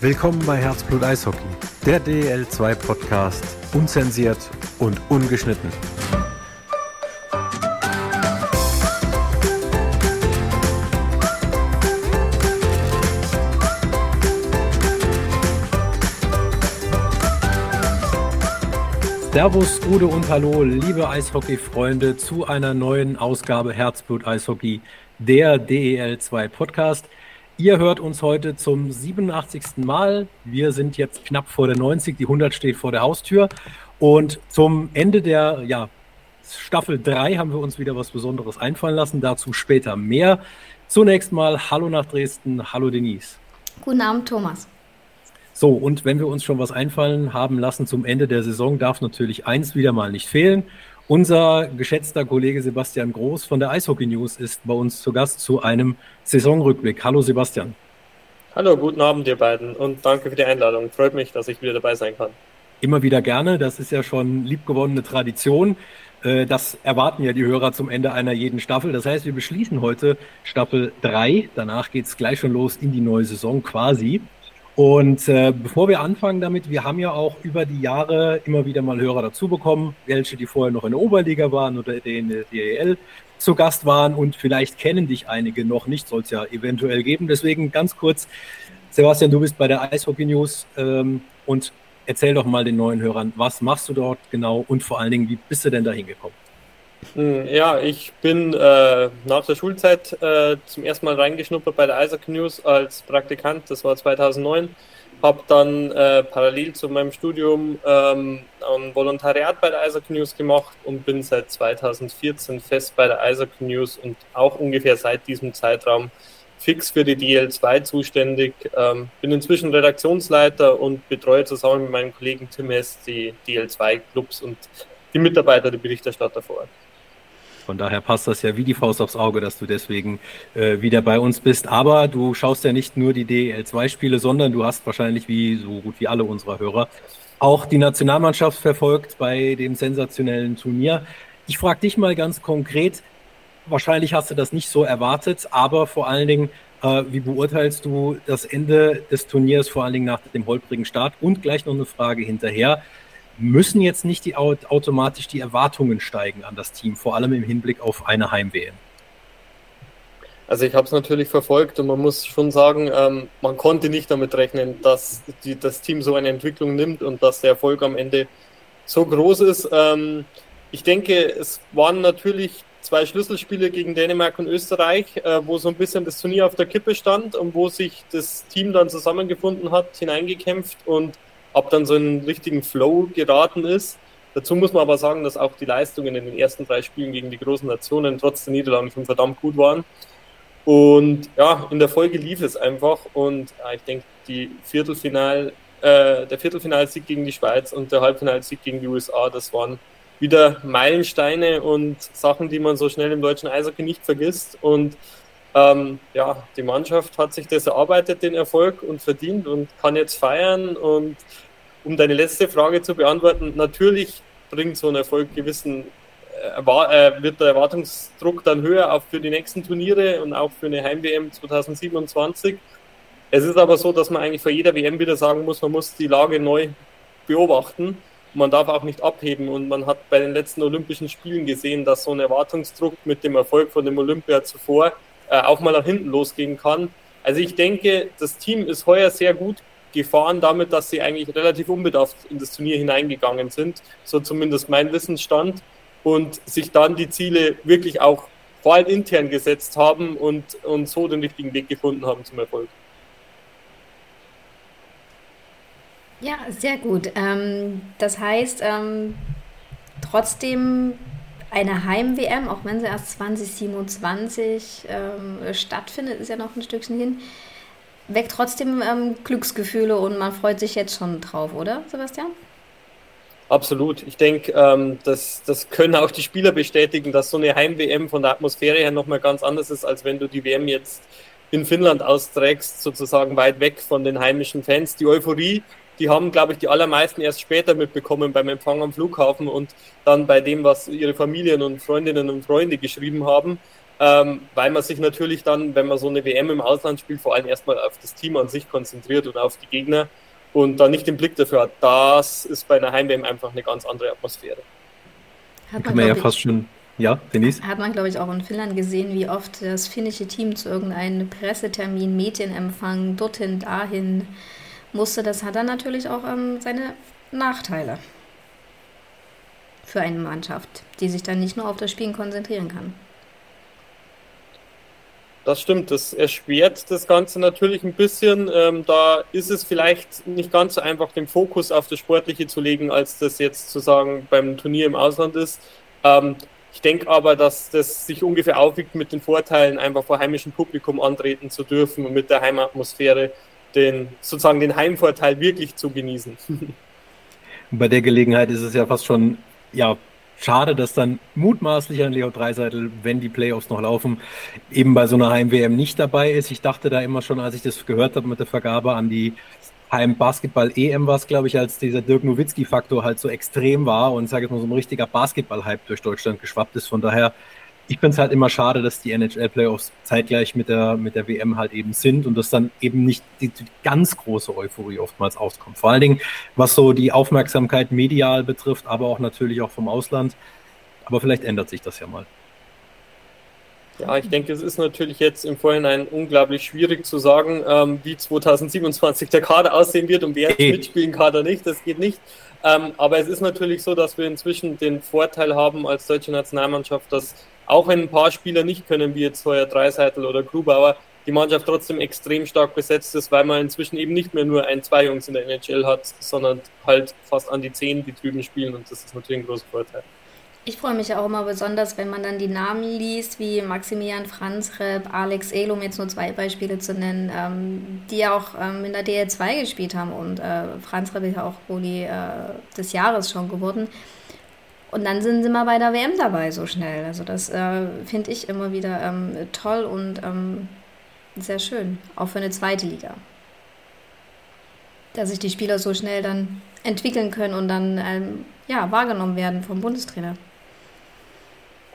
Willkommen bei Herzblut Eishockey, der DL2 Podcast, unzensiert und ungeschnitten. Servus, Gude und Hallo, liebe Eishockey-Freunde, zu einer neuen Ausgabe Herzblut Eishockey, der DEL2 Podcast. Ihr hört uns heute zum 87. Mal. Wir sind jetzt knapp vor der 90, die 100 steht vor der Haustür. Und zum Ende der ja, Staffel 3 haben wir uns wieder was Besonderes einfallen lassen. Dazu später mehr. Zunächst mal Hallo nach Dresden. Hallo Denise. Guten Abend, Thomas. So, und wenn wir uns schon was einfallen haben lassen zum Ende der Saison, darf natürlich eins wieder mal nicht fehlen. Unser geschätzter Kollege Sebastian Groß von der Eishockey News ist bei uns zu Gast zu einem Saisonrückblick. Hallo Sebastian. Hallo, guten Abend ihr beiden und danke für die Einladung. Freut mich, dass ich wieder dabei sein kann. Immer wieder gerne, das ist ja schon liebgewonnene Tradition. Äh, das erwarten ja die Hörer zum Ende einer jeden Staffel. Das heißt, wir beschließen heute Staffel 3. Danach geht es gleich schon los in die neue Saison quasi. Und äh, bevor wir anfangen damit, wir haben ja auch über die Jahre immer wieder mal Hörer dazu bekommen, welche die vorher noch in der Oberliga waren oder in der DEL zu Gast waren und vielleicht kennen dich einige noch nicht, soll es ja eventuell geben. Deswegen ganz kurz, Sebastian, du bist bei der Eishockey News ähm, und erzähl doch mal den neuen Hörern, was machst du dort genau und vor allen Dingen, wie bist du denn da hingekommen? Hm, ja, ich bin äh, nach der Schulzeit äh, zum ersten Mal reingeschnuppert bei der Eishockey News als Praktikant. Das war 2009. Habe dann äh, parallel zu meinem Studium ähm, ein Volontariat bei der Eishockey News gemacht und bin seit 2014 fest bei der Eishockey News und auch ungefähr seit diesem Zeitraum fix für die DL2 zuständig. Ähm, bin inzwischen Redaktionsleiter und betreue zusammen mit meinem Kollegen Tim Hess die DL2-Clubs und die Mitarbeiter, die Berichterstatter vor Ort. Von daher passt das ja wie die Faust aufs Auge, dass du deswegen äh, wieder bei uns bist. Aber du schaust ja nicht nur die DL2-Spiele, sondern du hast wahrscheinlich wie so gut wie alle unserer Hörer auch die Nationalmannschaft verfolgt bei dem sensationellen Turnier. Ich frage dich mal ganz konkret, wahrscheinlich hast du das nicht so erwartet, aber vor allen Dingen, äh, wie beurteilst du das Ende des Turniers, vor allen Dingen nach dem holprigen Start? Und gleich noch eine Frage hinterher müssen jetzt nicht die, automatisch die Erwartungen steigen an das Team, vor allem im Hinblick auf eine Heim-WM? Also ich habe es natürlich verfolgt und man muss schon sagen, ähm, man konnte nicht damit rechnen, dass die, das Team so eine Entwicklung nimmt und dass der Erfolg am Ende so groß ist. Ähm, ich denke, es waren natürlich zwei Schlüsselspiele gegen Dänemark und Österreich, äh, wo so ein bisschen das Turnier auf der Kippe stand und wo sich das Team dann zusammengefunden hat, hineingekämpft und ab dann so einen richtigen Flow geraten ist. Dazu muss man aber sagen, dass auch die Leistungen in den ersten drei Spielen gegen die großen Nationen trotz der Niederlagen schon verdammt gut waren. Und ja, in der Folge lief es einfach und ja, ich denke, die Viertelfinal, äh, der Viertelfinalsieg gegen die Schweiz und der Halbfinalsieg gegen die USA, das waren wieder Meilensteine und Sachen, die man so schnell im deutschen Eishockey nicht vergisst. Und ähm, ja, die Mannschaft hat sich das erarbeitet, den Erfolg und verdient und kann jetzt feiern. Und um deine letzte Frage zu beantworten, natürlich bringt so ein Erfolg gewissen, äh, äh, wird der Erwartungsdruck dann höher auch für die nächsten Turniere und auch für eine Heim-WM 2027. Es ist aber so, dass man eigentlich vor jeder WM wieder sagen muss, man muss die Lage neu beobachten. Man darf auch nicht abheben und man hat bei den letzten Olympischen Spielen gesehen, dass so ein Erwartungsdruck mit dem Erfolg von dem Olympia zuvor äh, auch mal nach hinten losgehen kann. Also ich denke, das Team ist heuer sehr gut gefahren damit, dass sie eigentlich relativ unbedarft in das Turnier hineingegangen sind, so zumindest mein Wissensstand, und sich dann die Ziele wirklich auch vor allem intern gesetzt haben und, und so den richtigen Weg gefunden haben zum Erfolg. Ja, sehr gut. Ähm, das heißt, ähm, trotzdem eine Heim-WM, auch wenn sie erst 2027 ähm, stattfindet, ist ja noch ein Stückchen hin, weckt trotzdem ähm, Glücksgefühle und man freut sich jetzt schon drauf, oder, Sebastian? Absolut. Ich denke, ähm, das, das können auch die Spieler bestätigen, dass so eine Heim-WM von der Atmosphäre her nochmal ganz anders ist, als wenn du die WM jetzt in Finnland austrägst, sozusagen weit weg von den heimischen Fans. Die Euphorie die haben, glaube ich, die allermeisten erst später mitbekommen beim Empfang am Flughafen und dann bei dem, was ihre Familien und Freundinnen und Freunde geschrieben haben, ähm, weil man sich natürlich dann, wenn man so eine WM im Ausland spielt, vor allem erstmal auf das Team an sich konzentriert und auf die Gegner und dann nicht den Blick dafür hat. Das ist bei einer Heim-WM einfach eine ganz andere Atmosphäre. Hat man, man ja fast schon ja, Denise? Hat man, glaube ich, auch in Finnland gesehen, wie oft das finnische Team zu irgendeinem Pressetermin, Medienempfang, dorthin, dahin musste. Das hat dann natürlich auch ähm, seine Nachteile für eine Mannschaft, die sich dann nicht nur auf das Spielen konzentrieren kann. Das stimmt, das erschwert das Ganze natürlich ein bisschen. Ähm, da ist es vielleicht nicht ganz so einfach, den Fokus auf das Sportliche zu legen, als das jetzt zu sagen beim Turnier im Ausland ist. Ähm, ich denke aber, dass das sich ungefähr aufwiegt mit den Vorteilen, einfach vor heimischem Publikum antreten zu dürfen und mit der Heimatmosphäre den, sozusagen den Heimvorteil wirklich zu genießen. Bei der Gelegenheit ist es ja fast schon, ja, schade, dass dann mutmaßlich ein Leo Dreiseitel, wenn die Playoffs noch laufen, eben bei so einer Heim-WM nicht dabei ist. Ich dachte da immer schon, als ich das gehört habe mit der Vergabe an die Heim-Basketball-EM war es, glaube ich, als dieser Dirk Nowitzki-Faktor halt so extrem war und sage ich mal so ein richtiger Basketball-Hype durch Deutschland geschwappt ist. Von daher, ich finde es halt immer schade, dass die NHL-Playoffs zeitgleich mit der, mit der WM halt eben sind und dass dann eben nicht die, die ganz große Euphorie oftmals auskommt. Vor allen Dingen, was so die Aufmerksamkeit medial betrifft, aber auch natürlich auch vom Ausland. Aber vielleicht ändert sich das ja mal. Ja, ich denke, es ist natürlich jetzt im Vorhinein unglaublich schwierig zu sagen, ähm, wie 2027 der Kader aussehen wird und wer hey. mitspielen kann oder nicht. Das geht nicht. Ähm, aber es ist natürlich so, dass wir inzwischen den Vorteil haben als deutsche Nationalmannschaft, dass auch wenn ein paar Spieler nicht können, wie jetzt heuer Dreiseitel oder Grubauer, die Mannschaft trotzdem extrem stark besetzt ist, weil man inzwischen eben nicht mehr nur ein, zwei Jungs in der NHL hat, sondern halt fast an die zehn, die drüben spielen und das ist natürlich ein großer Vorteil. Ich freue mich auch immer besonders, wenn man dann die Namen liest, wie Maximilian Franzreb, Alex Elo, um jetzt nur zwei Beispiele zu nennen, ähm, die auch ähm, in der DL2 gespielt haben und äh, Franzreb ist ja auch Goalie äh, des Jahres schon geworden. Und dann sind sie mal bei der WM dabei so schnell. Also das äh, finde ich immer wieder ähm, toll und ähm, sehr schön, auch für eine zweite Liga. Dass sich die Spieler so schnell dann entwickeln können und dann ähm, ja, wahrgenommen werden vom Bundestrainer.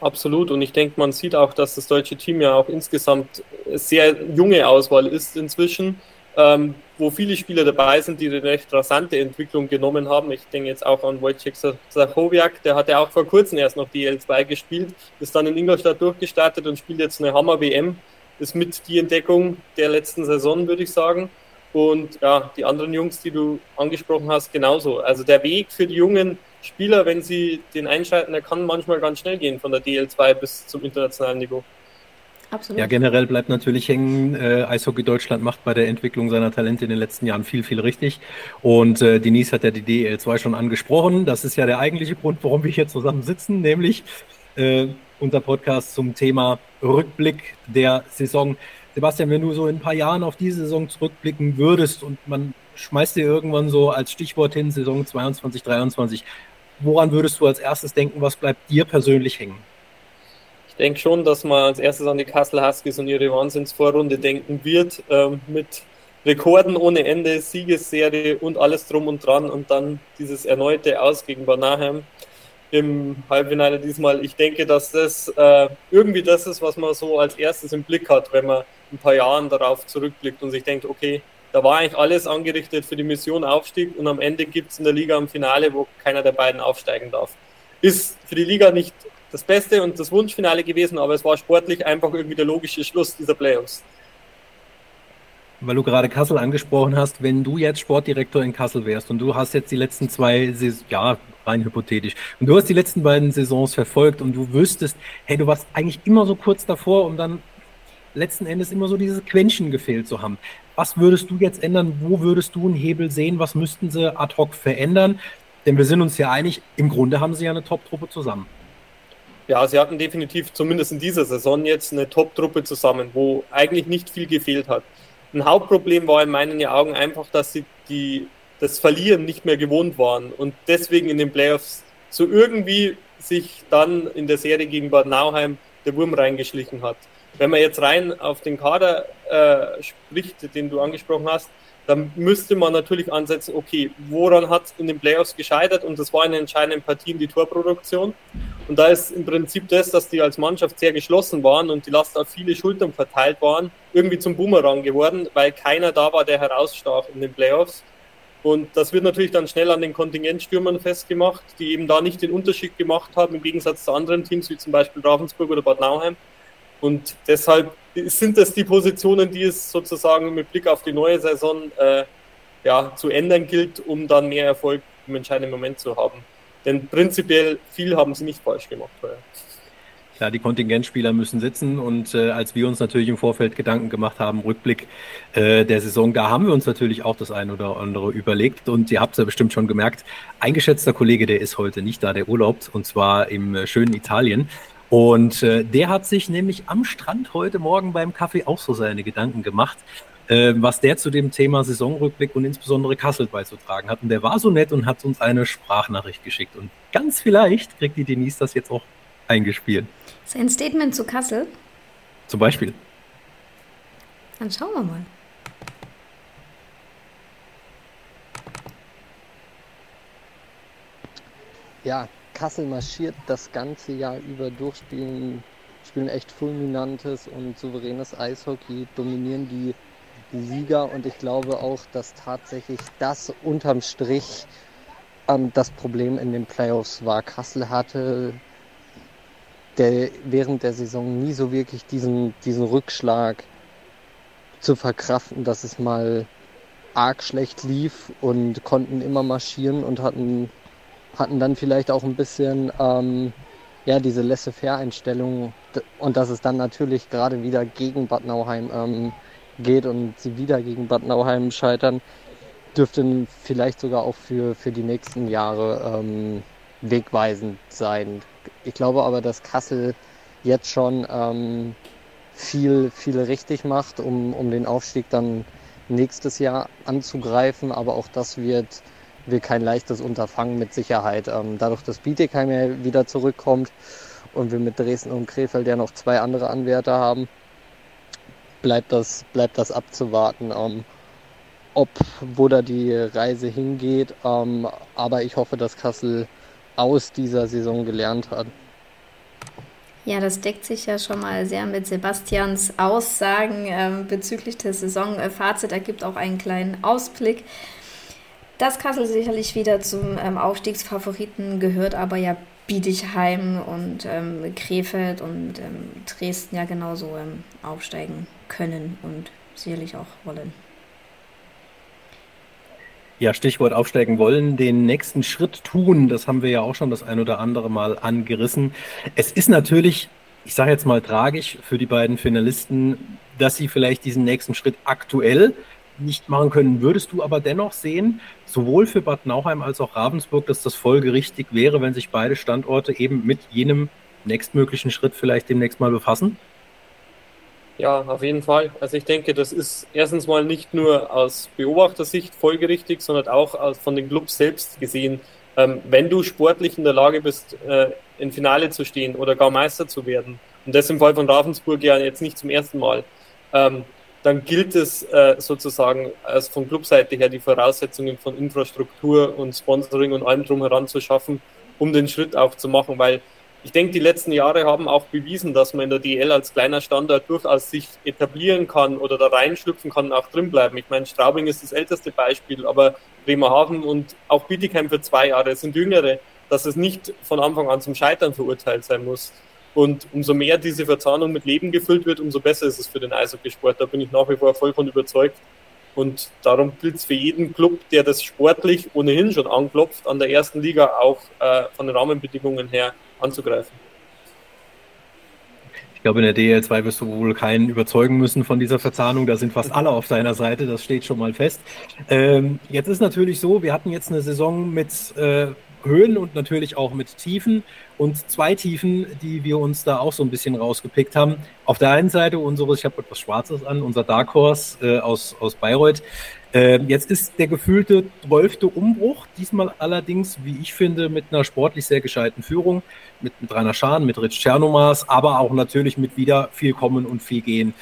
Absolut. Und ich denke, man sieht auch, dass das deutsche Team ja auch insgesamt sehr junge Auswahl ist inzwischen, ähm, wo viele Spieler dabei sind, die eine recht rasante Entwicklung genommen haben. Ich denke jetzt auch an Wojciech Zachowiak, der hat ja auch vor kurzem erst noch die L2 gespielt, ist dann in Ingolstadt durchgestartet und spielt jetzt eine Hammer-WM. Ist mit die Entdeckung der letzten Saison, würde ich sagen. Und ja, die anderen Jungs, die du angesprochen hast, genauso. Also der Weg für die Jungen Spieler, wenn sie den einschalten, der kann manchmal ganz schnell gehen von der DL2 bis zum internationalen Niveau. Absolut. Ja, generell bleibt natürlich hängen, äh, Eishockey Deutschland macht bei der Entwicklung seiner Talente in den letzten Jahren viel, viel richtig. Und äh, Denise hat ja die DL2 schon angesprochen. Das ist ja der eigentliche Grund, warum wir hier zusammen sitzen, nämlich äh, unser Podcast zum Thema Rückblick der Saison. Sebastian, wenn du so in ein paar Jahren auf diese Saison zurückblicken würdest und man schmeißt dir irgendwann so als Stichwort hin, Saison 22, 23, woran würdest du als erstes denken? Was bleibt dir persönlich hängen? Ich denke schon, dass man als erstes an die Kassel Huskies und ihre Wahnsinnsvorrunde denken wird, ähm, mit Rekorden ohne Ende, Siegesserie und alles drum und dran und dann dieses erneute Aus gegen Banaheim im Halbfinale diesmal. Ich denke, dass das äh, irgendwie das ist, was man so als erstes im Blick hat, wenn man ein paar Jahren darauf zurückblickt und sich denkt, okay, da war eigentlich alles angerichtet für die Mission Aufstieg und am Ende gibt es in der Liga ein Finale, wo keiner der beiden aufsteigen darf. Ist für die Liga nicht das Beste und das Wunschfinale gewesen, aber es war sportlich einfach irgendwie der logische Schluss dieser Playoffs. Weil du gerade Kassel angesprochen hast, wenn du jetzt Sportdirektor in Kassel wärst und du hast jetzt die letzten zwei, ja, rein hypothetisch, und du hast die letzten beiden Saisons verfolgt und du wüsstest, hey, du warst eigentlich immer so kurz davor, um dann letzten Endes immer so dieses Quäntchen gefehlt zu haben. Was würdest du jetzt ändern? Wo würdest du einen Hebel sehen? Was müssten sie ad hoc verändern? Denn wir sind uns ja einig, im Grunde haben sie ja eine Top-Truppe zusammen. Ja, sie hatten definitiv zumindest in dieser Saison jetzt eine Top-Truppe zusammen, wo eigentlich nicht viel gefehlt hat. Ein Hauptproblem war in meinen Augen einfach, dass sie die, das Verlieren nicht mehr gewohnt waren und deswegen in den Playoffs so irgendwie sich dann in der Serie gegen Bad Nauheim der Wurm reingeschlichen hat. Wenn man jetzt rein auf den Kader äh, spricht, den du angesprochen hast, dann müsste man natürlich ansetzen, okay, woran hat es in den Playoffs gescheitert? Und das war in den entscheidenden Partien die Torproduktion. Und da ist im Prinzip das, dass die als Mannschaft sehr geschlossen waren und die Last auf viele Schultern verteilt waren, irgendwie zum Boomerang geworden, weil keiner da war, der herausstach in den Playoffs. Und das wird natürlich dann schnell an den Kontingentstürmern festgemacht, die eben da nicht den Unterschied gemacht haben, im Gegensatz zu anderen Teams, wie zum Beispiel Ravensburg oder Bad Nauheim. Und deshalb sind das die Positionen, die es sozusagen mit Blick auf die neue Saison äh, ja, zu ändern gilt, um dann mehr Erfolg im entscheidenden Moment zu haben. Denn prinzipiell viel haben sie nicht falsch gemacht vorher. Ja, die Kontingentspieler müssen sitzen und äh, als wir uns natürlich im Vorfeld Gedanken gemacht haben, Rückblick äh, der Saison, da haben wir uns natürlich auch das ein oder andere überlegt und ihr habt es ja bestimmt schon gemerkt, ein geschätzter Kollege, der ist heute nicht da, der urlaubt und zwar im äh, schönen Italien. Und äh, der hat sich nämlich am Strand heute Morgen beim Kaffee auch so seine Gedanken gemacht, äh, was der zu dem Thema Saisonrückblick und insbesondere Kassel beizutragen hat. Und der war so nett und hat uns eine Sprachnachricht geschickt. Und ganz vielleicht kriegt die Denise das jetzt auch eingespielt. Sein Statement zu Kassel? Zum Beispiel. Dann schauen wir mal. Ja, Kassel marschiert das ganze Jahr über durch, spielen, spielen echt fulminantes und souveränes Eishockey, dominieren die, die Liga und ich glaube auch, dass tatsächlich das unterm Strich ähm, das Problem in den Playoffs war. Kassel hatte der, während der Saison nie so wirklich diesen, diesen Rückschlag zu verkraften, dass es mal arg schlecht lief und konnten immer marschieren und hatten hatten dann vielleicht auch ein bisschen ähm, ja, diese Laissez-faire-Einstellung und dass es dann natürlich gerade wieder gegen Bad Nauheim ähm, geht und sie wieder gegen Bad Nauheim scheitern, dürfte vielleicht sogar auch für, für die nächsten Jahre ähm, wegweisend sein. Ich glaube aber, dass Kassel jetzt schon ähm, viel, viel richtig macht, um, um den Aufstieg dann nächstes Jahr anzugreifen. Aber auch das wird wir kein leichtes Unterfangen mit Sicherheit. Ähm, dadurch, dass Bietigheim ja wieder zurückkommt und wir mit Dresden und Krefeld ja noch zwei andere Anwärter haben, bleibt das, bleibt das abzuwarten, ähm, ob, wo da die Reise hingeht. Ähm, aber ich hoffe, dass Kassel aus dieser Saison gelernt hat. Ja, das deckt sich ja schon mal sehr mit Sebastians Aussagen ähm, bezüglich des Saisonfazit. Er gibt auch einen kleinen Ausblick dass Kassel sicherlich wieder zum ähm, Aufstiegsfavoriten gehört, aber ja Bietigheim und ähm, Krefeld und ähm, Dresden ja genauso ähm, aufsteigen können und sicherlich auch wollen. Ja, Stichwort aufsteigen wollen, den nächsten Schritt tun, das haben wir ja auch schon das ein oder andere Mal angerissen. Es ist natürlich, ich sage jetzt mal tragisch für die beiden Finalisten, dass sie vielleicht diesen nächsten Schritt aktuell nicht machen können. Würdest du aber dennoch sehen, sowohl für Bad Nauheim als auch Ravensburg, dass das folgerichtig wäre, wenn sich beide Standorte eben mit jenem nächstmöglichen Schritt vielleicht demnächst mal befassen? Ja, auf jeden Fall. Also ich denke, das ist erstens mal nicht nur aus Beobachtersicht folgerichtig, sondern auch von den Clubs selbst gesehen. Ähm, wenn du sportlich in der Lage bist, äh, im Finale zu stehen oder gar Meister zu werden, und das im Fall von Ravensburg ja jetzt nicht zum ersten Mal, ähm, dann gilt es äh, sozusagen als von Clubseite her die Voraussetzungen von Infrastruktur und Sponsoring und allem drumheran zu schaffen, um den Schritt auch zu machen, weil ich denke, die letzten Jahre haben auch bewiesen, dass man in der DL als kleiner Standard durchaus sich etablieren kann oder da reinschlüpfen kann und auch drin bleiben. Ich meine, Straubing ist das älteste Beispiel, aber Bremerhaven und auch Bietigheim für zwei Jahre sind jüngere, dass es nicht von Anfang an zum Scheitern verurteilt sein muss. Und umso mehr diese Verzahnung mit Leben gefüllt wird, umso besser ist es für den Eishockeysport. Da bin ich nach wie vor voll von überzeugt. Und darum gilt es für jeden Club, der das sportlich ohnehin schon anklopft, an der ersten Liga auch äh, von den Rahmenbedingungen her anzugreifen. Ich glaube, in der DL2 wirst du wohl keinen überzeugen müssen von dieser Verzahnung. Da sind fast alle auf deiner Seite, das steht schon mal fest. Ähm, jetzt ist natürlich so, wir hatten jetzt eine Saison mit äh, Höhen und natürlich auch mit Tiefen. Und zwei Tiefen, die wir uns da auch so ein bisschen rausgepickt haben. Auf der einen Seite unseres, ich habe etwas Schwarzes an, unser Dark Horse äh, aus, aus Bayreuth. Äh, jetzt ist der gefühlte zwölfte Umbruch, diesmal allerdings, wie ich finde, mit einer sportlich sehr gescheiten Führung, mit, mit Rainer Schahn, mit Rich Tschernomas, aber auch natürlich mit wieder viel Kommen und viel Gehen.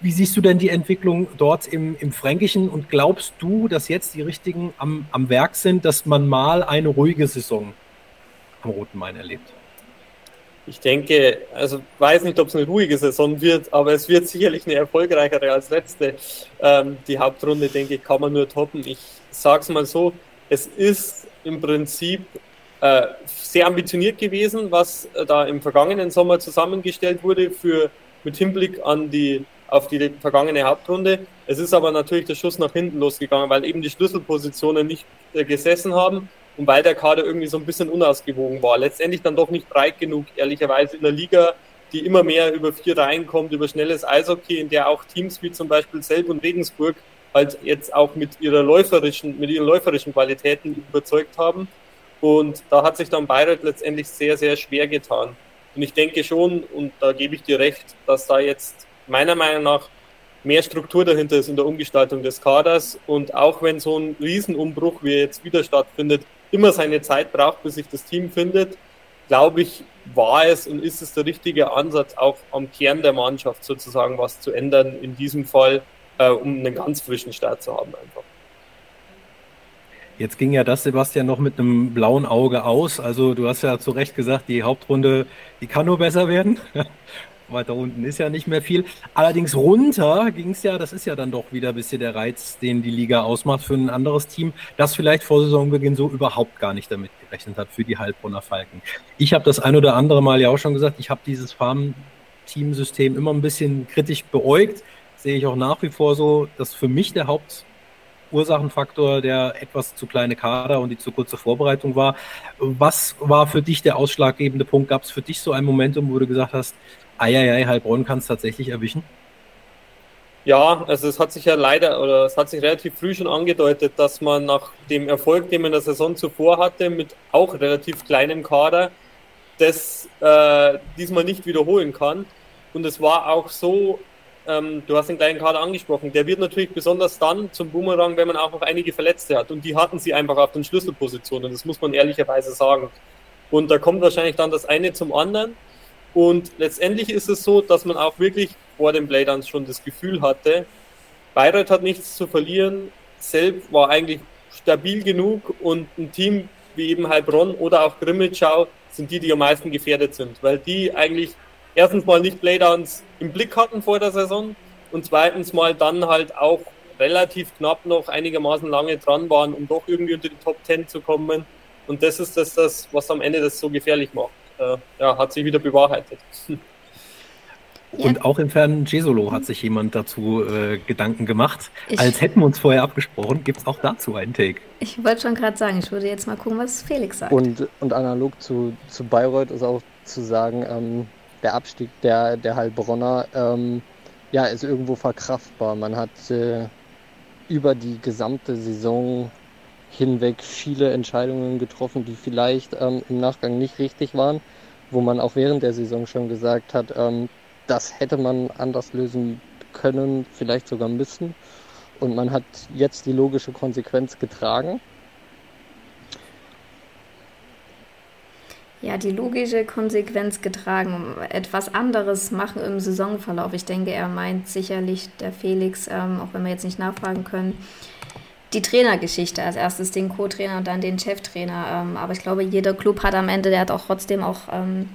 Wie siehst du denn die Entwicklung dort im, im Fränkischen und glaubst du, dass jetzt die Richtigen am, am Werk sind, dass man mal eine ruhige Saison am Roten Main erlebt? Ich denke, also weiß nicht, ob es eine ruhige Saison wird, aber es wird sicherlich eine erfolgreichere als letzte. Ähm, die Hauptrunde, denke ich, kann man nur toppen. Ich sage es mal so, es ist im Prinzip äh, sehr ambitioniert gewesen, was äh, da im vergangenen Sommer zusammengestellt wurde für mit Hinblick an die auf die vergangene Hauptrunde. Es ist aber natürlich der Schuss nach hinten losgegangen, weil eben die Schlüsselpositionen nicht äh, gesessen haben und weil der Kader irgendwie so ein bisschen unausgewogen war. Letztendlich dann doch nicht breit genug, ehrlicherweise in der Liga, die immer mehr über vier Reihen kommt, über schnelles Eishockey, in der auch Teams wie zum Beispiel Selb und Regensburg halt jetzt auch mit ihrer läuferischen, mit ihren läuferischen Qualitäten überzeugt haben. Und da hat sich dann Bayreuth letztendlich sehr, sehr schwer getan. Und ich denke schon, und da gebe ich dir recht, dass da jetzt meiner Meinung nach mehr Struktur dahinter ist in der Umgestaltung des Kaders. Und auch wenn so ein Riesenumbruch, wie er jetzt wieder stattfindet, immer seine Zeit braucht, bis sich das Team findet, glaube ich, war es und ist es der richtige Ansatz, auch am Kern der Mannschaft sozusagen was zu ändern, in diesem Fall, äh, um einen ganz frischen Start zu haben einfach. Jetzt ging ja das, Sebastian, noch mit einem blauen Auge aus. Also du hast ja zu Recht gesagt, die Hauptrunde, die kann nur besser werden. Weiter unten ist ja nicht mehr viel. Allerdings runter ging es ja, das ist ja dann doch wieder ein bisschen der Reiz, den die Liga ausmacht für ein anderes Team, das vielleicht vor Saisonbeginn so überhaupt gar nicht damit gerechnet hat für die Heilbronner Falken. Ich habe das ein oder andere Mal ja auch schon gesagt, ich habe dieses Farm-Team-System immer ein bisschen kritisch beäugt. Sehe ich auch nach wie vor so, dass für mich der Hauptursachenfaktor der etwas zu kleine Kader und die zu kurze Vorbereitung war. Was war für dich der ausschlaggebende Punkt? Gab es für dich so ein Momentum, wo du gesagt hast, Eieiei, Heilbronn kann es tatsächlich erwischen? Ja, also es hat sich ja leider oder es hat sich relativ früh schon angedeutet, dass man nach dem Erfolg, den man in der Saison zuvor hatte, mit auch relativ kleinem Kader, das äh, diesmal nicht wiederholen kann. Und es war auch so, ähm, du hast den kleinen Kader angesprochen, der wird natürlich besonders dann zum Boomerang, wenn man auch noch einige Verletzte hat. Und die hatten sie einfach auf den Schlüsselpositionen, das muss man ehrlicherweise sagen. Und da kommt wahrscheinlich dann das eine zum anderen. Und letztendlich ist es so, dass man auch wirklich vor dem Playdowns schon das Gefühl hatte, Bayreuth hat nichts zu verlieren, Selb war eigentlich stabil genug und ein Team wie eben Heilbronn oder auch Grimmitschau sind die, die am meisten gefährdet sind, weil die eigentlich erstens mal nicht Playdowns im Blick hatten vor der Saison und zweitens mal dann halt auch relativ knapp noch einigermaßen lange dran waren, um doch irgendwie unter die Top 10 zu kommen. Und das ist das was am Ende das so gefährlich macht äh, ja, hat sich wieder bewahrheitet. Und auch im fernen Jesolo hat sich jemand dazu äh, Gedanken gemacht. Ich, Als hätten wir uns vorher abgesprochen, gibt es auch dazu einen Take. Ich wollte schon gerade sagen, ich würde jetzt mal gucken, was Felix sagt. Und, und analog zu, zu Bayreuth ist auch zu sagen, ähm, der Abstieg der, der Heilbronner ähm, ja, ist irgendwo verkraftbar. Man hat äh, über die gesamte Saison hinweg viele Entscheidungen getroffen, die vielleicht ähm, im Nachgang nicht richtig waren, wo man auch während der Saison schon gesagt hat, ähm, das hätte man anders lösen können, vielleicht sogar müssen. Und man hat jetzt die logische Konsequenz getragen. Ja, die logische Konsequenz getragen, etwas anderes machen im Saisonverlauf. Ich denke, er meint sicherlich der Felix, ähm, auch wenn wir jetzt nicht nachfragen können, die Trainergeschichte. Als erstes den Co-Trainer und dann den Cheftrainer. Ähm, aber ich glaube, jeder Club hat am Ende, der hat auch trotzdem auch ähm,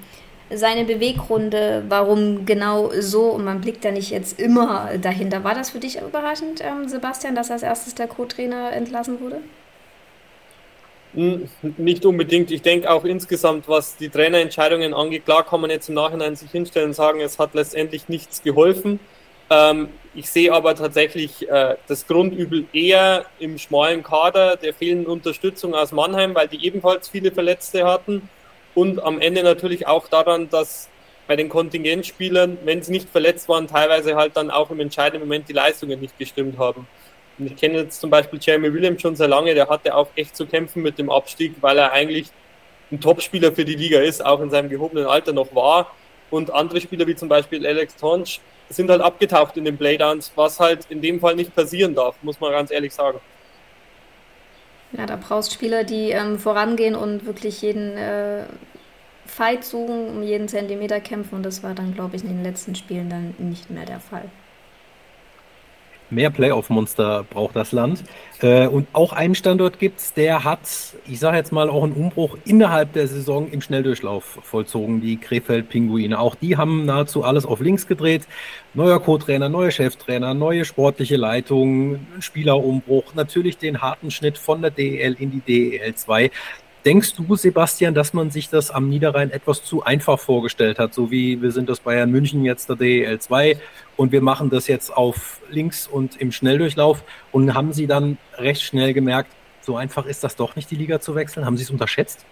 seine Beweggründe, warum genau so. Und man blickt da nicht jetzt immer dahinter. War das für dich überraschend, ähm, Sebastian, dass als erstes der Co-Trainer entlassen wurde? Hm, nicht unbedingt. Ich denke auch insgesamt, was die Trainerentscheidungen angeht, klar kann man jetzt im Nachhinein sich hinstellen und sagen, es hat letztendlich nichts geholfen. Ähm, ich sehe aber tatsächlich äh, das Grundübel eher im schmalen Kader der fehlenden Unterstützung aus Mannheim, weil die ebenfalls viele Verletzte hatten. Und am Ende natürlich auch daran, dass bei den Kontingentspielern, wenn sie nicht verletzt waren, teilweise halt dann auch im entscheidenden Moment die Leistungen nicht gestimmt haben. ich kenne jetzt zum Beispiel Jeremy Williams schon sehr lange, der hatte auch echt zu kämpfen mit dem Abstieg, weil er eigentlich ein Topspieler für die Liga ist, auch in seinem gehobenen Alter noch war. Und andere Spieler wie zum Beispiel Alex Tonsch sind halt abgetaucht in den Playdowns, was halt in dem Fall nicht passieren darf, muss man ganz ehrlich sagen. Ja, da brauchst Spieler, die ähm, vorangehen und wirklich jeden äh, Fight suchen, um jeden Zentimeter kämpfen. Und das war dann, glaube ich, in den letzten Spielen dann nicht mehr der Fall. Mehr Playoff-Monster braucht das Land. Äh, und auch einen Standort gibt es, der hat, ich sage jetzt mal, auch einen Umbruch innerhalb der Saison im Schnelldurchlauf vollzogen, die Krefeld-Pinguine. Auch die haben nahezu alles auf links gedreht. Neuer Co-Trainer, neuer Cheftrainer, neue sportliche Leitung, Spielerumbruch, natürlich den harten Schnitt von der DEL in die DEL 2. Denkst du, Sebastian, dass man sich das am Niederrhein etwas zu einfach vorgestellt hat, so wie wir sind das Bayern München jetzt der DEL 2 und wir machen das jetzt auf links und im Schnelldurchlauf und haben sie dann recht schnell gemerkt, so einfach ist das doch nicht, die Liga zu wechseln? Haben sie es unterschätzt?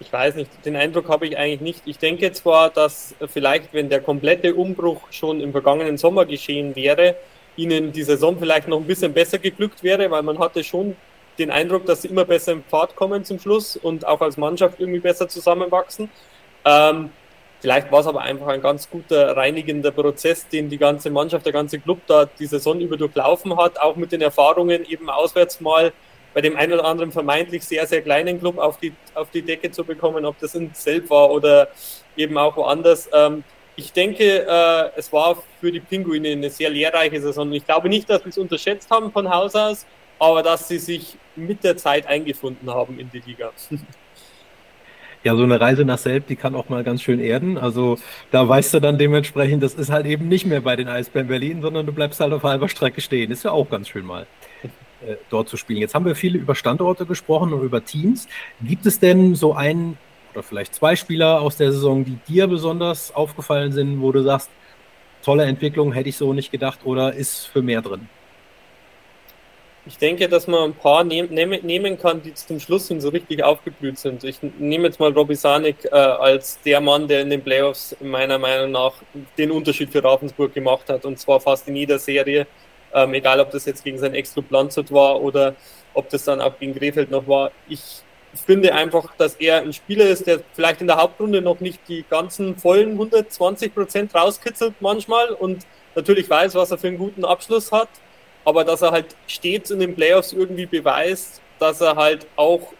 Ich weiß nicht, den Eindruck habe ich eigentlich nicht. Ich denke zwar, dass vielleicht, wenn der komplette Umbruch schon im vergangenen Sommer geschehen wäre, ihnen die Saison vielleicht noch ein bisschen besser geglückt wäre, weil man hatte schon den Eindruck, dass sie immer besser im Pfad kommen zum Schluss und auch als Mannschaft irgendwie besser zusammenwachsen. Ähm, vielleicht war es aber einfach ein ganz guter reinigender Prozess, den die ganze Mannschaft, der ganze Club da die Saison über durchlaufen hat, auch mit den Erfahrungen eben auswärts mal bei dem einen oder anderen vermeintlich sehr, sehr kleinen Club auf die, auf die Decke zu bekommen, ob das in Selb war oder eben auch woanders. Ähm, ich denke, äh, es war für die Pinguine eine sehr lehrreiche Saison. Ich glaube nicht, dass wir es unterschätzt haben von Haus aus aber dass sie sich mit der Zeit eingefunden haben in die Liga. Ja, so eine Reise nach Selb, die kann auch mal ganz schön erden. Also da weißt du dann dementsprechend, das ist halt eben nicht mehr bei den Eisbären Berlin, sondern du bleibst halt auf halber Strecke stehen. Ist ja auch ganz schön mal äh, dort zu spielen. Jetzt haben wir viele über Standorte gesprochen und über Teams. Gibt es denn so einen oder vielleicht zwei Spieler aus der Saison, die dir besonders aufgefallen sind, wo du sagst, tolle Entwicklung, hätte ich so nicht gedacht oder ist für mehr drin? Ich denke, dass man ein paar nehm, nehm, nehmen kann, die zum Schluss hin so richtig aufgeblüht sind. Ich nehme jetzt mal Robbie Sanik äh, als der Mann, der in den Playoffs meiner Meinung nach den Unterschied für Ravensburg gemacht hat und zwar fast in jeder Serie. Ähm, egal, ob das jetzt gegen sein Ex-Club war oder ob das dann auch gegen Krefeld noch war. Ich finde einfach, dass er ein Spieler ist, der vielleicht in der Hauptrunde noch nicht die ganzen vollen 120 Prozent rauskitzelt manchmal und natürlich weiß, was er für einen guten Abschluss hat aber dass er halt stets in den Playoffs irgendwie beweist, dass er halt auch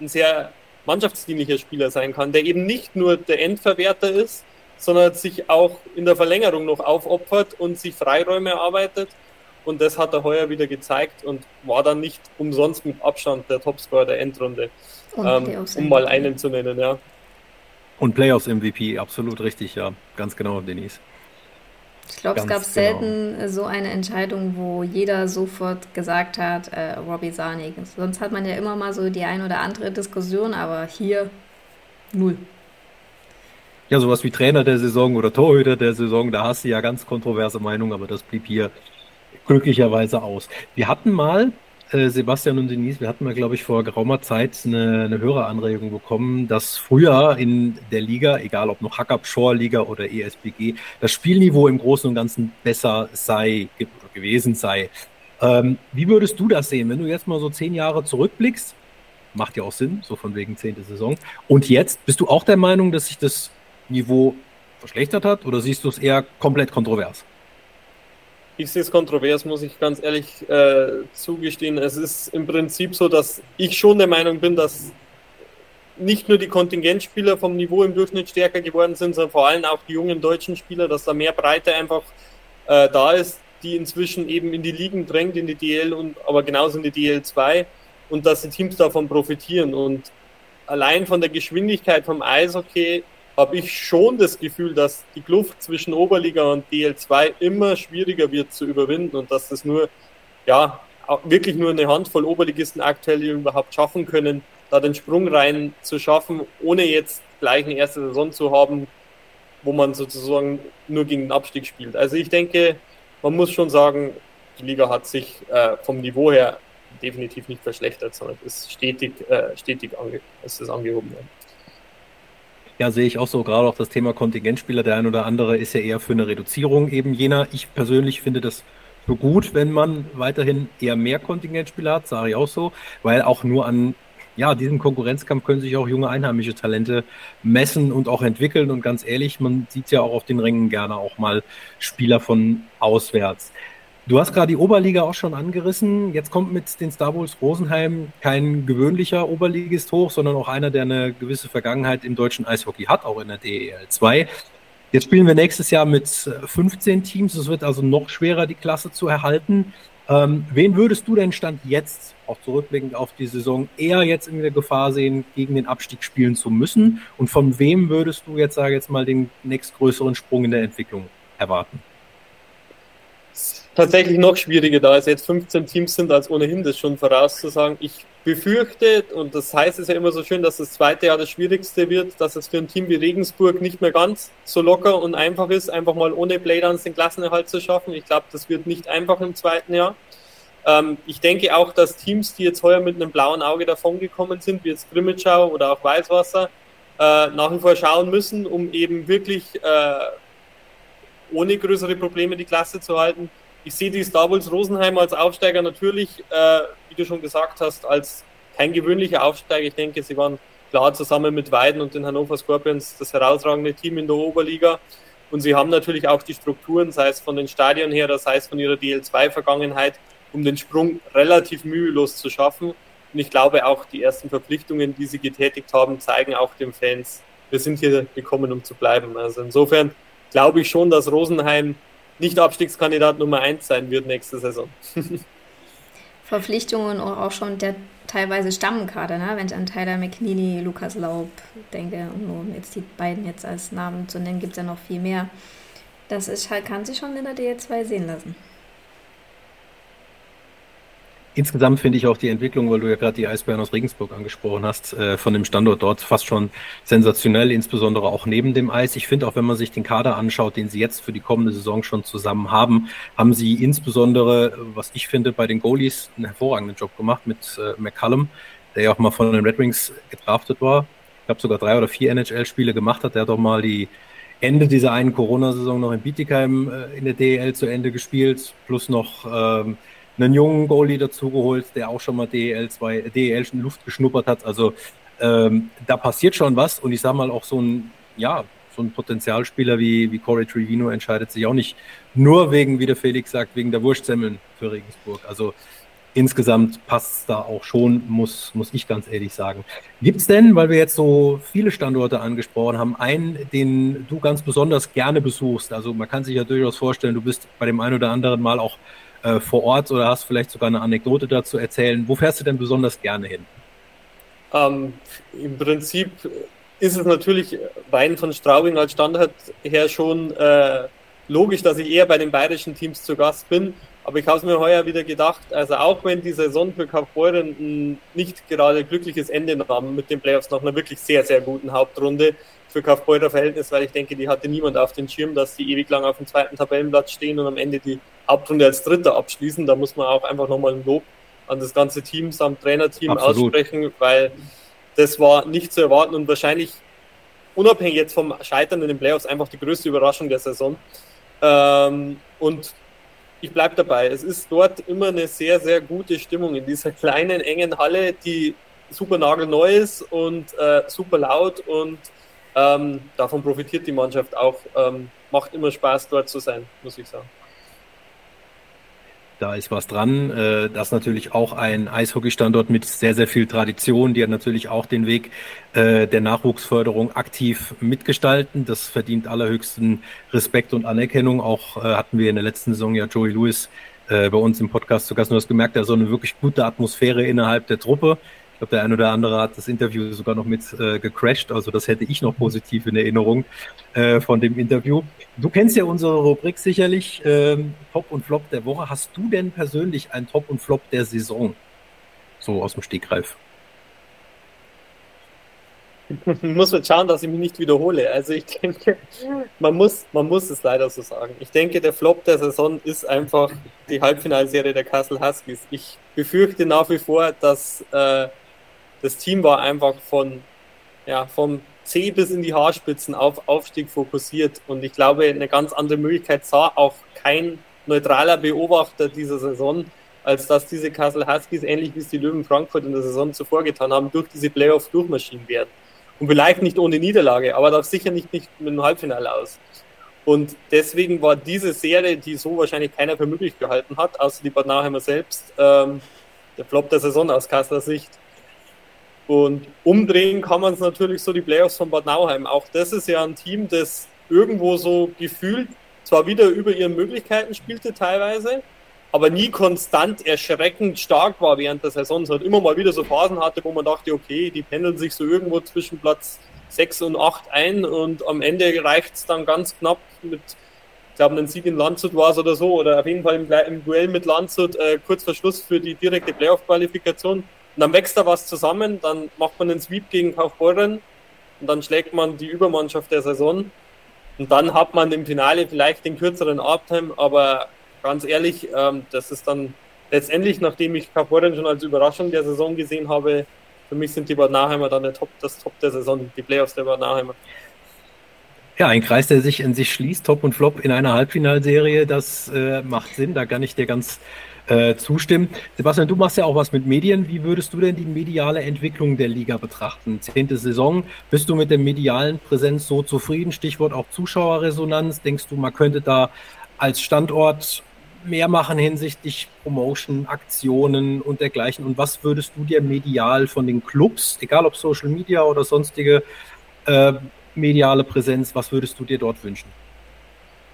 ein sehr mannschaftsdienlicher Spieler sein kann, der eben nicht nur der Endverwerter ist, sondern sich auch in der Verlängerung noch aufopfert und sich Freiräume erarbeitet. Und das hat er heuer wieder gezeigt und war dann nicht umsonst mit Abstand der Topscorer der Endrunde, ähm, um mal einen zu nennen, ja. Und Playoffs MVP, absolut richtig, ja, ganz genau, Denise. Ich glaube, es gab genau. selten so eine Entscheidung, wo jeder sofort gesagt hat, äh, Robbie Sarnik. Sonst hat man ja immer mal so die ein oder andere Diskussion, aber hier null. Ja, sowas wie Trainer der Saison oder Torhüter der Saison, da hast du ja ganz kontroverse Meinungen, aber das blieb hier glücklicherweise aus. Wir hatten mal äh, Sebastian und Denise, wir hatten mal, glaube ich, vor geraumer Zeit eine, eine Höreranregung bekommen, dass früher in der Liga, egal ob noch Hackab Shore Liga oder ESBG, das Spielniveau im Großen und Ganzen besser sei gewesen sei. Ähm, wie würdest du das sehen, wenn du jetzt mal so zehn Jahre zurückblickst? Macht ja auch Sinn, so von wegen zehnte Saison. Und jetzt, bist du auch der Meinung, dass sich das Niveau verschlechtert hat oder siehst du es eher komplett kontrovers? Ich sehe es kontrovers, muss ich ganz ehrlich äh, zugestehen. Es ist im Prinzip so, dass ich schon der Meinung bin, dass nicht nur die Kontingentspieler vom Niveau im Durchschnitt stärker geworden sind, sondern vor allem auch die jungen deutschen Spieler, dass da mehr Breite einfach äh, da ist, die inzwischen eben in die Ligen drängt, in die DL und aber genauso in die DL 2 und dass die Teams davon profitieren. Und allein von der Geschwindigkeit vom Eishockey habe ich schon das Gefühl, dass die Kluft zwischen Oberliga und DL2 immer schwieriger wird zu überwinden und dass das nur, ja, wirklich nur eine Handvoll Oberligisten aktuell überhaupt schaffen können, da den Sprung rein zu schaffen, ohne jetzt gleich eine erste Saison zu haben, wo man sozusagen nur gegen den Abstieg spielt. Also ich denke, man muss schon sagen, die Liga hat sich äh, vom Niveau her definitiv nicht verschlechtert, sondern ist stetig, äh, stetig ange ist es angehoben worden. Ja, sehe ich auch so. Gerade auch das Thema Kontingentspieler, der ein oder andere ist ja eher für eine Reduzierung eben jener. Ich persönlich finde das für gut, wenn man weiterhin eher mehr Kontingentspieler hat, sage ich auch so, weil auch nur an ja, diesem Konkurrenzkampf können sich auch junge einheimische Talente messen und auch entwickeln. Und ganz ehrlich, man sieht ja auch auf den Rängen gerne auch mal Spieler von auswärts. Du hast gerade die Oberliga auch schon angerissen. Jetzt kommt mit den Star Wars Rosenheim kein gewöhnlicher Oberligist hoch, sondern auch einer, der eine gewisse Vergangenheit im deutschen Eishockey hat, auch in der DEL 2. Jetzt spielen wir nächstes Jahr mit 15 Teams. Es wird also noch schwerer, die Klasse zu erhalten. Ähm, wen würdest du denn Stand jetzt, auch zurückblickend auf die Saison, eher jetzt in der Gefahr sehen, gegen den Abstieg spielen zu müssen? Und von wem würdest du jetzt, sage jetzt mal, den nächstgrößeren Sprung in der Entwicklung erwarten? Tatsächlich noch schwieriger, da es jetzt 15 Teams sind, als ohnehin das schon vorauszusagen. Ich befürchte, und das heißt es ja immer so schön, dass das zweite Jahr das schwierigste wird, dass es für ein Team wie Regensburg nicht mehr ganz so locker und einfach ist, einfach mal ohne Playdowns den Klassenerhalt zu schaffen. Ich glaube, das wird nicht einfach im zweiten Jahr. Ähm, ich denke auch, dass Teams, die jetzt heuer mit einem blauen Auge davongekommen sind, wie jetzt Grimmitschau oder auch Weißwasser, äh, nach wie vor schauen müssen, um eben wirklich äh, ohne größere Probleme die Klasse zu halten ich sehe die Star Wars Rosenheim als Aufsteiger natürlich, äh, wie du schon gesagt hast, als kein gewöhnlicher Aufsteiger. Ich denke, sie waren klar zusammen mit Weiden und den Hannover Scorpions das herausragende Team in der Oberliga. Und sie haben natürlich auch die Strukturen, sei es von den Stadien her, sei es von ihrer DL2-Vergangenheit, um den Sprung relativ mühelos zu schaffen. Und ich glaube auch, die ersten Verpflichtungen, die sie getätigt haben, zeigen auch den Fans, wir sind hier gekommen, um zu bleiben. Also insofern glaube ich schon, dass Rosenheim nicht Abstiegskandidat Nummer 1 sein wird nächste Saison. Verpflichtungen auch schon der teilweise Stammkader, ne? wenn ich an Tyler McNeely, Lukas Laub denke, um jetzt die beiden jetzt als Namen zu nennen, gibt es ja noch viel mehr. Das ist halt, kann sich schon in der DL2 sehen lassen. Insgesamt finde ich auch die Entwicklung, weil du ja gerade die Eisbären aus Regensburg angesprochen hast, äh, von dem Standort dort fast schon sensationell, insbesondere auch neben dem Eis. Ich finde auch, wenn man sich den Kader anschaut, den sie jetzt für die kommende Saison schon zusammen haben, haben sie insbesondere, was ich finde, bei den Goalies einen hervorragenden Job gemacht mit äh, McCallum, der ja auch mal von den Red Wings gedraftet war. Ich glaube sogar drei oder vier NHL-Spiele gemacht hat. Der auch mal die Ende dieser einen Corona-Saison noch in Bietigheim äh, in der DEL zu Ende gespielt, plus noch ähm, einen jungen Goalie dazugeholt, der auch schon mal DEL 2, DEL in Luft geschnuppert hat. Also ähm, da passiert schon was und ich sage mal auch so ein, ja, so ein Potenzialspieler wie, wie Corey Trivino entscheidet sich auch nicht nur wegen, wie der Felix sagt, wegen der Wurstsemmeln für Regensburg. Also insgesamt passt es da auch schon, muss, muss ich ganz ehrlich sagen. Gibt es denn, weil wir jetzt so viele Standorte angesprochen haben, einen, den du ganz besonders gerne besuchst? Also man kann sich ja durchaus vorstellen, du bist bei dem einen oder anderen Mal auch äh, vor Ort oder hast vielleicht sogar eine Anekdote dazu erzählen. Wo fährst du denn besonders gerne hin? Ähm, Im Prinzip ist es natürlich Wein von Straubing als Standard her schon äh, logisch, dass ich eher bei den bayerischen Teams zu Gast bin. Aber ich habe es mir heuer wieder gedacht, also auch wenn die Saison für Kaufbeuren ein nicht gerade glückliches Ende nahm mit den Playoffs nach einer wirklich sehr, sehr guten Hauptrunde, für Kaufbeurer Verhältnis, weil ich denke, die hatte niemand auf den Schirm, dass die ewig lang auf dem zweiten Tabellenplatz stehen und am Ende die Hauptrunde als Dritter abschließen. Da muss man auch einfach nochmal ein Lob an das ganze Team samt Trainerteam Absolut. aussprechen, weil das war nicht zu erwarten und wahrscheinlich unabhängig jetzt vom Scheitern in den Playoffs einfach die größte Überraschung der Saison. Ähm, und ich bleibe dabei, es ist dort immer eine sehr, sehr gute Stimmung in dieser kleinen, engen Halle, die super nagelneu ist und äh, super laut und ähm, davon profitiert die Mannschaft auch. Ähm, macht immer Spaß, dort zu sein, muss ich sagen. Da ist was dran. Äh, das ist natürlich auch ein Eishockeystandort mit sehr, sehr viel Tradition. Die hat natürlich auch den Weg äh, der Nachwuchsförderung aktiv mitgestalten. Das verdient allerhöchsten Respekt und Anerkennung. Auch äh, hatten wir in der letzten Saison ja Joey Lewis bei uns im Podcast zu Gast. Du hast gemerkt, da ist so eine wirklich gute Atmosphäre innerhalb der Truppe glaube, der ein oder andere hat das Interview sogar noch mit äh, gecrashed. Also das hätte ich noch positiv in Erinnerung äh, von dem Interview. Du kennst ja unsere Rubrik sicherlich, ähm, Top und Flop der Woche. Hast du denn persönlich einen Top und Flop der Saison? So aus dem Stegreif. Ich muss jetzt schauen, dass ich mich nicht wiederhole. Also ich denke, man muss, man muss es leider so sagen. Ich denke, der Flop der Saison ist einfach die Halbfinalserie der Kassel Huskies. Ich befürchte nach wie vor, dass äh, das Team war einfach von, ja, vom C bis in die Haarspitzen auf Aufstieg fokussiert und ich glaube, eine ganz andere Möglichkeit sah auch kein neutraler Beobachter dieser Saison, als dass diese Kassel Huskies, ähnlich wie es die Löwen Frankfurt in der Saison zuvor getan haben, durch diese Playoffs durchmarschieren werden. Und vielleicht nicht ohne Niederlage, aber doch sicher nicht, nicht mit einem Halbfinale aus. Und deswegen war diese Serie, die so wahrscheinlich keiner für möglich gehalten hat, außer die Bad Nauheimer selbst, ähm, der Flop der Saison aus Kasseler Sicht. Und umdrehen kann man es natürlich so die Playoffs von Bad Nauheim. Auch das ist ja ein Team, das irgendwo so gefühlt zwar wieder über ihren Möglichkeiten spielte teilweise, aber nie konstant erschreckend stark war während der Saison. Hat immer mal wieder so Phasen hatte, wo man dachte, okay, die pendeln sich so irgendwo zwischen Platz 6 und 8 ein und am Ende reicht es dann ganz knapp mit, ich glaube, einen Sieg in Landshut war es oder so, oder auf jeden Fall im, im Duell mit Landshut äh, kurz vor Schluss für die direkte Playoff-Qualifikation. Und dann wächst da was zusammen, dann macht man den Sweep gegen Kaufbeuren und dann schlägt man die Übermannschaft der Saison. Und dann hat man im Finale vielleicht den kürzeren Atem, aber ganz ehrlich, ähm, das ist dann letztendlich, nachdem ich Kaufbeuren schon als Überraschung der Saison gesehen habe, für mich sind die Bad Naheimer dann Top, das Top der Saison, die Playoffs der Bad Naheimer. Ja, ein Kreis, der sich in sich schließt, Top und Flop in einer Halbfinalserie, das äh, macht Sinn, da kann ich dir ganz äh, zustimmen. Sebastian, du machst ja auch was mit Medien. Wie würdest du denn die mediale Entwicklung der Liga betrachten? Zehnte Saison, bist du mit der medialen Präsenz so zufrieden? Stichwort auch Zuschauerresonanz. Denkst du, man könnte da als Standort mehr machen hinsichtlich Promotion, Aktionen und dergleichen? Und was würdest du dir medial von den Clubs, egal ob Social Media oder sonstige äh, mediale Präsenz, was würdest du dir dort wünschen?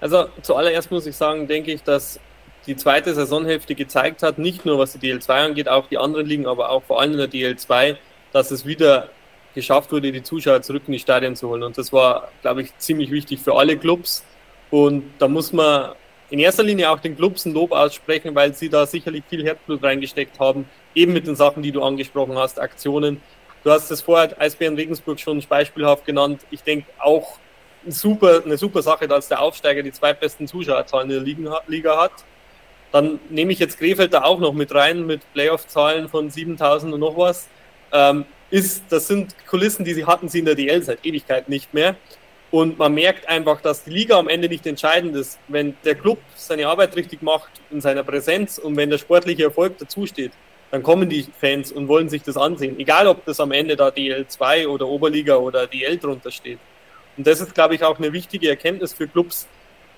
Also zuallererst muss ich sagen, denke ich, dass die zweite Saisonhälfte gezeigt hat, nicht nur was die DL2 angeht, auch die anderen Ligen, aber auch vor allem in der DL2, dass es wieder geschafft wurde, die Zuschauer zurück in die Stadien zu holen. Und das war, glaube ich, ziemlich wichtig für alle Clubs. Und da muss man in erster Linie auch den Clubs ein Lob aussprechen, weil sie da sicherlich viel Herzblut reingesteckt haben, eben mit den Sachen, die du angesprochen hast, Aktionen. Du hast es vorher Eisbären Regensburg schon beispielhaft genannt. Ich denke auch eine super, eine super Sache, dass der Aufsteiger die zweitbesten Zuschauerzahlen in der Liga hat. Dann nehme ich jetzt Krefeld da auch noch mit rein, mit Playoff-Zahlen von 7000 und noch was. Ähm, ist, das sind Kulissen, die sie hatten sie in der DL seit Ewigkeit nicht mehr. Und man merkt einfach, dass die Liga am Ende nicht entscheidend ist. Wenn der Club seine Arbeit richtig macht in seiner Präsenz und wenn der sportliche Erfolg dazusteht, dann kommen die Fans und wollen sich das ansehen. Egal, ob das am Ende da DL2 oder Oberliga oder DL drunter steht. Und das ist, glaube ich, auch eine wichtige Erkenntnis für Clubs,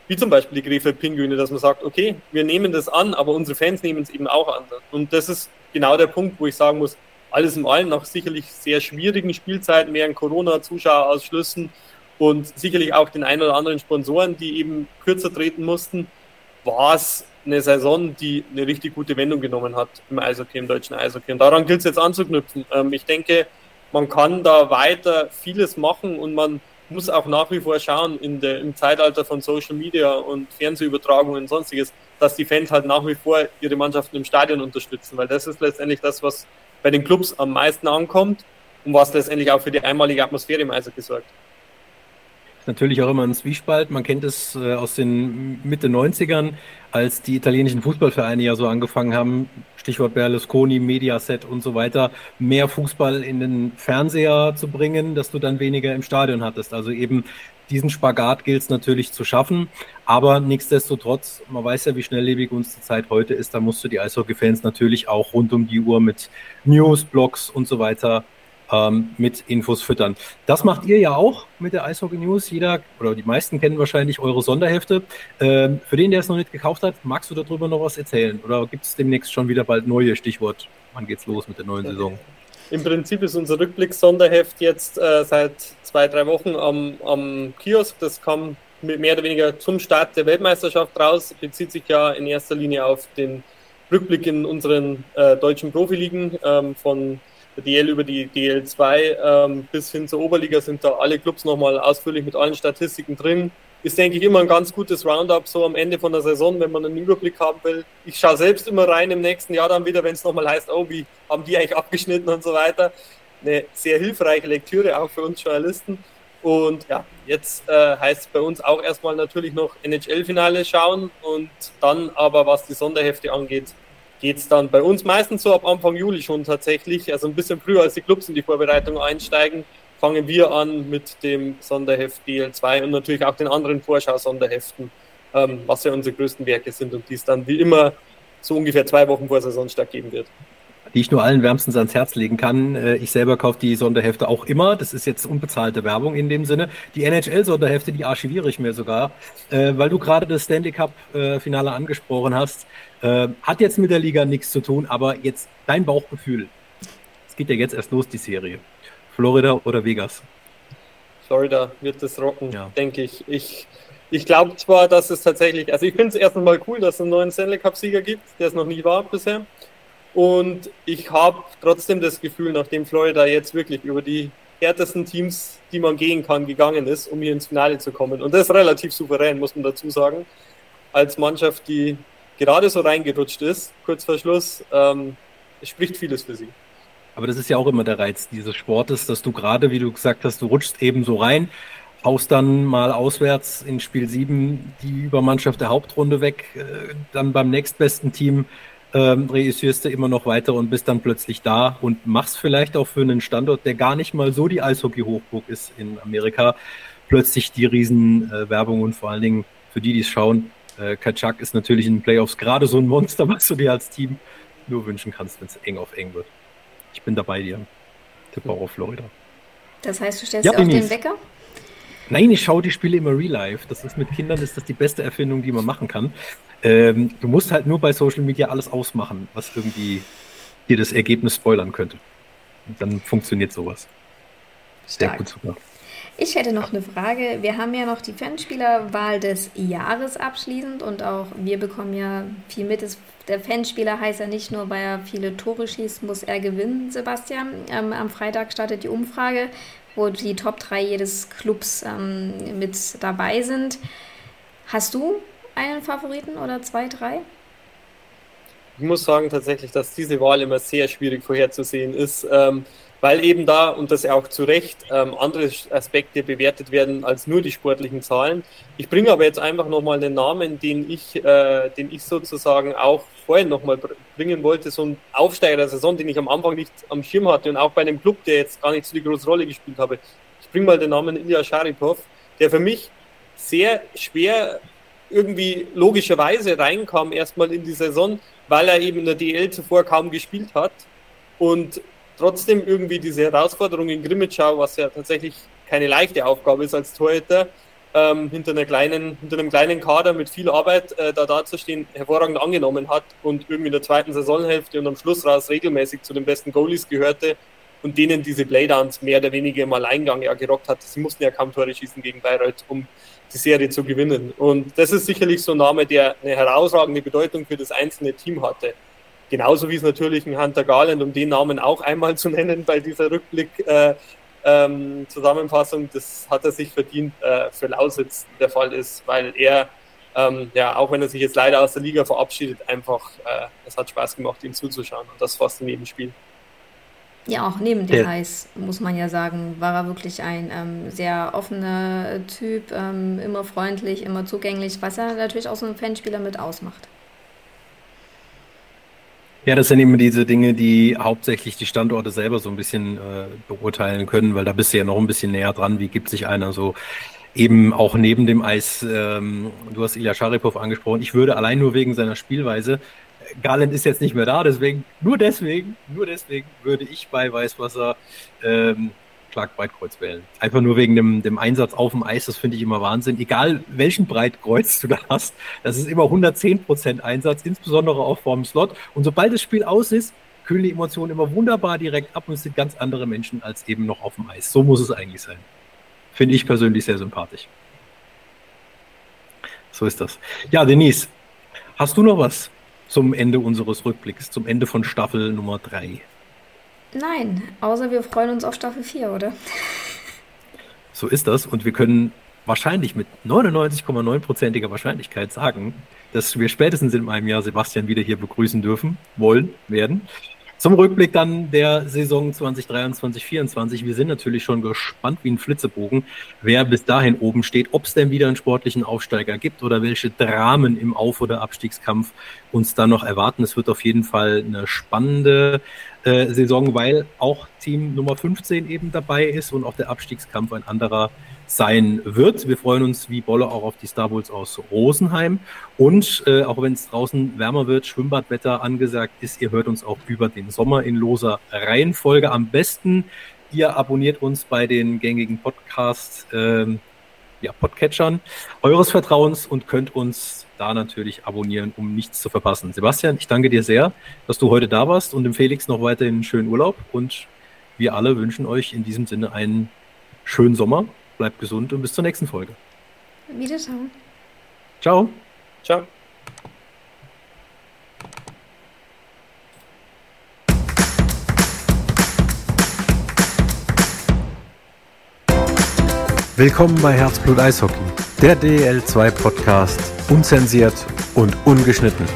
wie zum Beispiel die Krefeld Pinguine, dass man sagt, okay, wir nehmen das an, aber unsere Fans nehmen es eben auch an. Und das ist genau der Punkt, wo ich sagen muss, alles in allem nach sicherlich sehr schwierigen Spielzeiten, während Corona-Zuschauerausschlüssen und sicherlich auch den ein oder anderen Sponsoren, die eben kürzer treten mussten, war es eine Saison, die eine richtig gute Wendung genommen hat im Eishockey, im deutschen Eishockey. Und daran gilt es jetzt anzuknüpfen. Ähm, ich denke, man kann da weiter vieles machen und man muss auch nach wie vor schauen in der, im Zeitalter von Social Media und Fernsehübertragungen und sonstiges, dass die Fans halt nach wie vor ihre Mannschaften im Stadion unterstützen, weil das ist letztendlich das, was bei den Clubs am meisten ankommt und was letztendlich auch für die einmalige Atmosphäre im Eishockey sorgt natürlich auch immer ein Zwiespalt. Man kennt es äh, aus den Mitte 90ern, als die italienischen Fußballvereine ja so angefangen haben, Stichwort Berlusconi, Mediaset und so weiter, mehr Fußball in den Fernseher zu bringen, dass du dann weniger im Stadion hattest. Also eben diesen Spagat gilt es natürlich zu schaffen, aber nichtsdestotrotz, man weiß ja, wie schnelllebig uns die Zeit heute ist, da musst du die Eishockey-Fans natürlich auch rund um die Uhr mit News, Blogs und so weiter ähm, mit Infos füttern. Das macht ihr ja auch mit der Eishockey News. Jeder oder die meisten kennen wahrscheinlich eure Sonderhefte. Ähm, für den, der es noch nicht gekauft hat, magst du darüber noch was erzählen? Oder gibt es demnächst schon wieder bald neue Stichwort? Wann geht's los mit der neuen Saison? Im Prinzip ist unser Rückblick-Sonderheft jetzt äh, seit zwei, drei Wochen am, am Kiosk. Das kam mehr oder weniger zum Start der Weltmeisterschaft raus. Bezieht sich ja in erster Linie auf den Rückblick in unseren äh, deutschen Profiligen ähm, von DL über die DL2 ähm, bis hin zur Oberliga sind da alle Clubs nochmal ausführlich mit allen Statistiken drin. Ist, denke ich, immer ein ganz gutes Roundup so am Ende von der Saison, wenn man einen Überblick haben will. Ich schaue selbst immer rein im nächsten Jahr dann wieder, wenn es nochmal heißt, oh, wie haben die eigentlich abgeschnitten und so weiter. Eine sehr hilfreiche Lektüre auch für uns Journalisten. Und ja, jetzt äh, heißt es bei uns auch erstmal natürlich noch NHL-Finale schauen und dann aber, was die Sonderhefte angeht, geht es dann bei uns meistens so ab Anfang Juli schon tatsächlich, also ein bisschen früher als die Clubs in die Vorbereitung einsteigen, fangen wir an mit dem Sonderheft DL2 und natürlich auch den anderen Vorschau-Sonderheften ähm, was ja unsere größten Werke sind und die es dann wie immer so ungefähr zwei Wochen vor Saisonstart geben wird die ich nur allen wärmstens ans Herz legen kann. Äh, ich selber kaufe die Sonderhefte auch immer. Das ist jetzt unbezahlte Werbung in dem Sinne. Die NHL-Sonderhefte, die archiviere ich mir sogar, äh, weil du gerade das Stanley Cup-Finale angesprochen hast. Äh, hat jetzt mit der Liga nichts zu tun, aber jetzt dein Bauchgefühl. Es geht ja jetzt erst los, die Serie. Florida oder Vegas? Florida wird das rocken, ja. denke ich. Ich, ich glaube zwar, dass es tatsächlich, also ich finde es erstmal mal cool, dass es einen neuen Stanley Cup-Sieger gibt, der es noch nie war bisher. Und ich habe trotzdem das Gefühl, nachdem Florida jetzt wirklich über die härtesten Teams, die man gehen kann, gegangen ist, um hier ins Finale zu kommen. Und das ist relativ souverän, muss man dazu sagen. Als Mannschaft, die gerade so reingerutscht ist, kurz vor Schluss, ähm, spricht vieles für sie. Aber das ist ja auch immer der Reiz dieses Sportes, dass du gerade, wie du gesagt hast, du rutschst eben so rein, haust dann mal auswärts in Spiel 7 die Übermannschaft der Hauptrunde weg, äh, dann beim nächstbesten Team ähm, reüssierst du immer noch weiter und bist dann plötzlich da und machst vielleicht auch für einen Standort, der gar nicht mal so die Eishockey-Hochburg ist in Amerika, plötzlich die Riesenwerbung äh, und vor allen Dingen für die, die es schauen, äh, Kaczak ist natürlich in den Playoffs gerade so ein Monster, was du dir als Team nur wünschen kannst, wenn es eng auf eng wird. Ich bin dabei dir. Tipp auch auf Florida. Das heißt, du stellst ja, auf den Wecker? Nein, ich schaue die Spiele immer real life. Das ist mit Kindern ist das die beste Erfindung, die man machen kann. Ähm, du musst halt nur bei Social Media alles ausmachen, was irgendwie dir das Ergebnis spoilern könnte. Und dann funktioniert sowas. Sehr gut sogar. Ich hätte noch eine Frage. Wir haben ja noch die Fanspielerwahl des Jahres abschließend und auch wir bekommen ja viel mit. Der Fanspieler heißt ja nicht nur, weil er viele Tore schießt, muss er gewinnen, Sebastian. Ähm, am Freitag startet die Umfrage, wo die Top 3 jedes Clubs ähm, mit dabei sind. Hast du einen Favoriten oder zwei, drei? Ich muss sagen tatsächlich, dass diese Wahl immer sehr schwierig vorherzusehen ist, ähm, weil eben da, und das auch zu Recht, ähm, andere Aspekte bewertet werden als nur die sportlichen Zahlen. Ich bringe aber jetzt einfach nochmal einen Namen, den ich, äh, den ich sozusagen auch vorhin nochmal bringen wollte, so ein Aufsteiger der Saison, den ich am Anfang nicht am Schirm hatte und auch bei einem Club, der jetzt gar nicht so die große Rolle gespielt habe. Ich bringe mal den Namen Ilya Sharipov, der für mich sehr schwer irgendwie logischerweise reinkam erstmal in die Saison, weil er eben in der DL zuvor kaum gespielt hat und trotzdem irgendwie diese Herausforderung in Grimmitschau, was ja tatsächlich keine leichte Aufgabe ist als Torhüter, ähm, hinter, einer kleinen, hinter einem kleinen Kader mit viel Arbeit äh, da dazustehen, hervorragend angenommen hat und irgendwie in der zweiten Saisonhälfte und am Schluss raus regelmäßig zu den besten Goalies gehörte und denen diese Playdowns mehr oder weniger im Alleingang ja gerockt hat. Sie mussten ja kaum Tore schießen gegen Bayreuth, um die Serie zu gewinnen. Und das ist sicherlich so ein Name, der eine herausragende Bedeutung für das einzelne Team hatte. Genauso wie es natürlich ein Hunter Garland, um den Namen auch einmal zu nennen bei dieser Rückblick-Zusammenfassung, äh, ähm, das hat er sich verdient, äh, für Lausitz der Fall ist, weil er, ähm, ja, auch wenn er sich jetzt leider aus der Liga verabschiedet, einfach, äh, es hat Spaß gemacht, ihm zuzuschauen. Und das fast in jedem Spiel. Ja, auch neben dem ja. Eis, muss man ja sagen, war er wirklich ein ähm, sehr offener Typ, ähm, immer freundlich, immer zugänglich, was er natürlich auch so einen Fanspieler mit ausmacht. Ja, das sind immer diese Dinge, die hauptsächlich die Standorte selber so ein bisschen äh, beurteilen können, weil da bist du ja noch ein bisschen näher dran, wie gibt sich einer so eben auch neben dem Eis, ähm, du hast Ilya Sharipov angesprochen, ich würde allein nur wegen seiner Spielweise Garland ist jetzt nicht mehr da, deswegen, nur deswegen, nur deswegen würde ich bei Weißwasser ähm, Clark Breitkreuz wählen. Einfach nur wegen dem, dem Einsatz auf dem Eis, das finde ich immer Wahnsinn. Egal welchen Breitkreuz du da hast, das ist immer 110% Einsatz, insbesondere auch vorm Slot. Und sobald das Spiel aus ist, kühlen die Emotionen immer wunderbar direkt ab und es sind ganz andere Menschen als eben noch auf dem Eis. So muss es eigentlich sein. Finde ich persönlich sehr sympathisch. So ist das. Ja, Denise, hast du noch was zum Ende unseres Rückblicks, zum Ende von Staffel Nummer 3? Nein, außer wir freuen uns auf Staffel 4, oder? So ist das und wir können wahrscheinlich mit 99,9%iger Wahrscheinlichkeit sagen, dass wir spätestens in einem Jahr Sebastian wieder hier begrüßen dürfen, wollen, werden. Zum Rückblick dann der Saison 2023, 2024. Wir sind natürlich schon gespannt wie ein Flitzebogen, wer bis dahin oben steht, ob es denn wieder einen sportlichen Aufsteiger gibt oder welche Dramen im Auf- oder Abstiegskampf uns da noch erwarten. Es wird auf jeden Fall eine spannende äh, Saison, weil auch Team Nummer 15 eben dabei ist und auch der Abstiegskampf ein anderer sein wird. Wir freuen uns wie Bolle auch auf die Star Wars aus Rosenheim. Und äh, auch wenn es draußen wärmer wird, Schwimmbadwetter angesagt ist, ihr hört uns auch über den Sommer in loser Reihenfolge. Am besten, ihr abonniert uns bei den gängigen Podcasts, ähm, ja, Podcatchern eures Vertrauens und könnt uns da natürlich abonnieren, um nichts zu verpassen. Sebastian, ich danke dir sehr, dass du heute da warst und dem Felix noch weiterhin einen schönen Urlaub und wir alle wünschen euch in diesem Sinne einen schönen Sommer. Bleibt gesund und bis zur nächsten Folge. Wiederschauen. Ciao. Ciao. Willkommen bei Herzblut Eishockey, der DL2 Podcast, unzensiert und ungeschnitten.